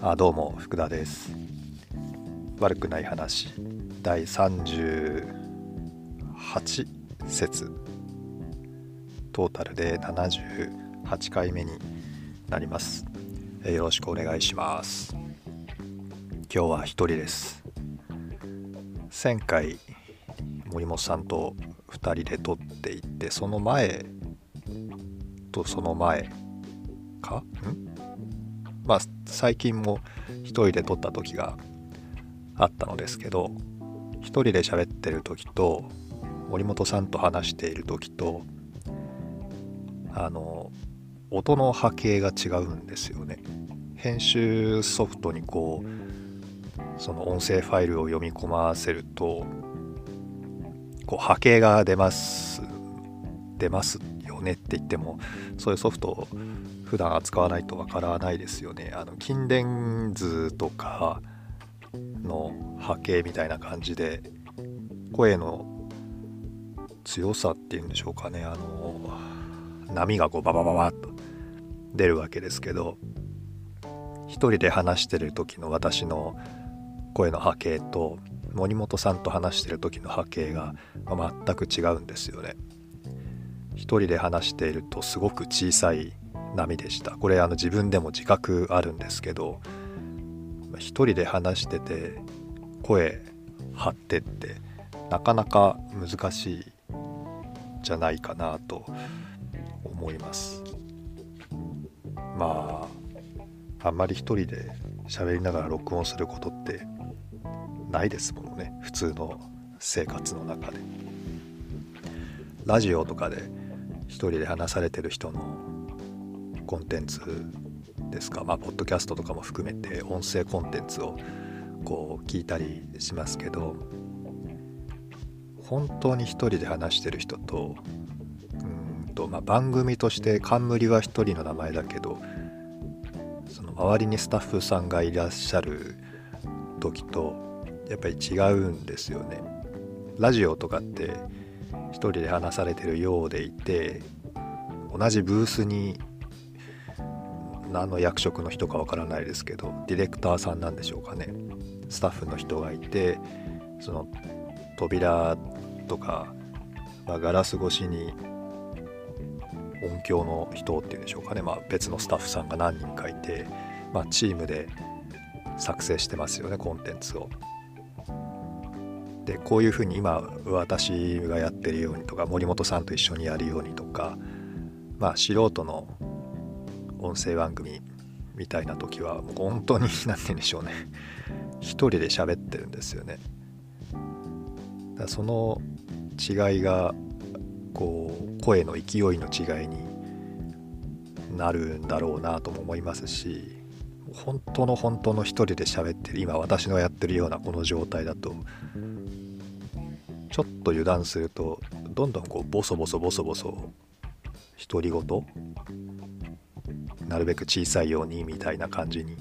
あどうも福田です。悪くない話。第38節。トータルで78回目になります。よろしくお願いします。今日は一人です。前回森本さんと2人で撮っていってその前とその前か？ん？まあ最近も一人で撮った時があったのですけど一人で喋ってる時と森本さんと話している時とあの音の波形が違うんですよね。編集ソフトにこうその音声ファイルを読み込ませるとこう波形が出ます出ますってよねって言ってもそういうソフトを普段扱わないとわからないですよねあの筋電図とかの波形みたいな感じで声の強さっていうんでしょうかねあの波がこうババババッと出るわけですけど一人で話してる時の私の声の波形と森本さんと話してる時の波形が全く違うんですよね。一人で話しているとすごく小さい波でした。これあの自分でも自覚あるんですけど一人で話してて声張ってってなかなか難しいじゃないかなと思います。まああんまり一人で喋りながら録音することってないですものね。普通の生活の中で。ラジオとかで一人で話されてる人のコンテンツですか？まあポッドキャストとかも含めて音声コンテンツをこう聞いたりしますけど本当に一人で話してる人とうんと、まあ、番組として冠は一人の名前だけどその周りにスタッフさんがいらっしゃる時とやっぱり違うんですよね。ラジオとかって一人で話されてるようでいて同じブースに何の役職の人かわからないですけどディレクターさんなんでしょうかねスタッフの人がいてその扉とか、まあ、ガラス越しに音響の人っていうんでしょうかね、まあ、別のスタッフさんが何人かいて、まあ、チームで作成してますよねコンテンツを。でこういうふうに今私がやってるようにとか森本さんと一緒にやるようにとかまあ素人の音声番組みたいな時はもう本当に何て言うんでしょうね。一人で喋ってるんですよね。だその違いがこう声の勢いの違いになるんだろうなとも思いますし本当の本当の一人で喋ってる今私のやってるようなこの状態だとちょっと油断するとどんどんこうボソボソボソボソ独り言なるべく小さいようにみたいな感じに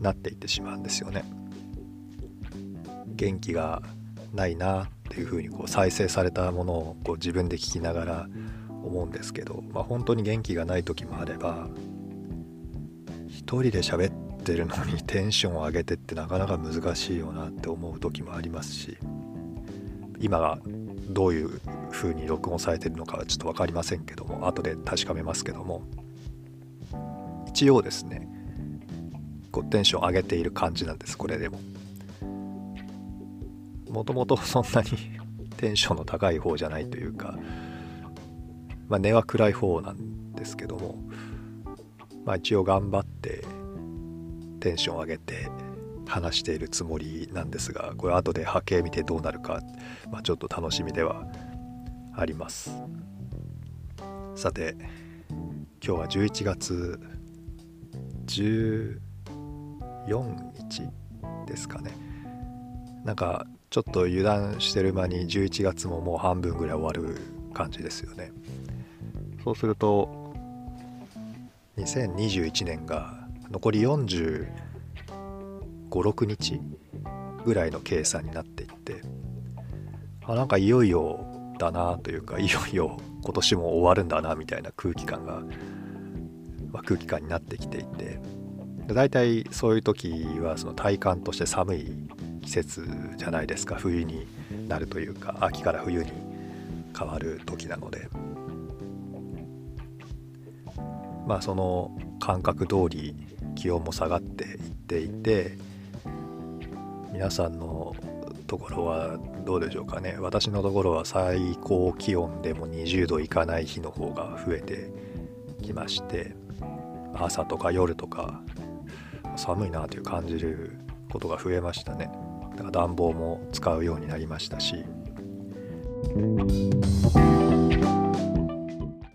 なっていってしまうんですよね。元気がないなっていうふうにこう再生されたものをこう自分で聞きながら思うんですけど、まあ、本当に元気がない時もあれば一人で喋っててるのに テンションを上げてってなかなか難しいよなって思う時もありますし今がどういう風に録音されてるのかはちょっと分かりませんけども後で確かめますけども一応ですねこうテンション上げている感じなんですこれでも。もともとそんなに テンションの高い方じゃないというかまあ根は暗い方なんですけどもまあ一応頑張ってテンション上げて話しているつもりなんですがこれ後で波形見てどうなるか、まあ、ちょっと楽しみではあります。さて今日は11月14日ですかね。なんかちょっと油断してる間に11月ももう半分ぐらい終わる感じですよね。そうすると2021年が残り4 5 6日ぐらいの計算になっていってあなんかいよいよだなというかいよいよ今年も終わるんだなみたいな空気感がまあ、空気感になってきていてで大体そういう時はその体感として寒い季節じゃないですか。冬になるというか秋から冬に変わる時なので。まあその感覚通り気温も下がっていっていて皆さんのところはどうでしょうかね。私のところは最高気温でも20度いかない日の方が増えてきまして朝とか夜とか寒いなという感じることが増えましたね。だから暖房も使うようになりましたし。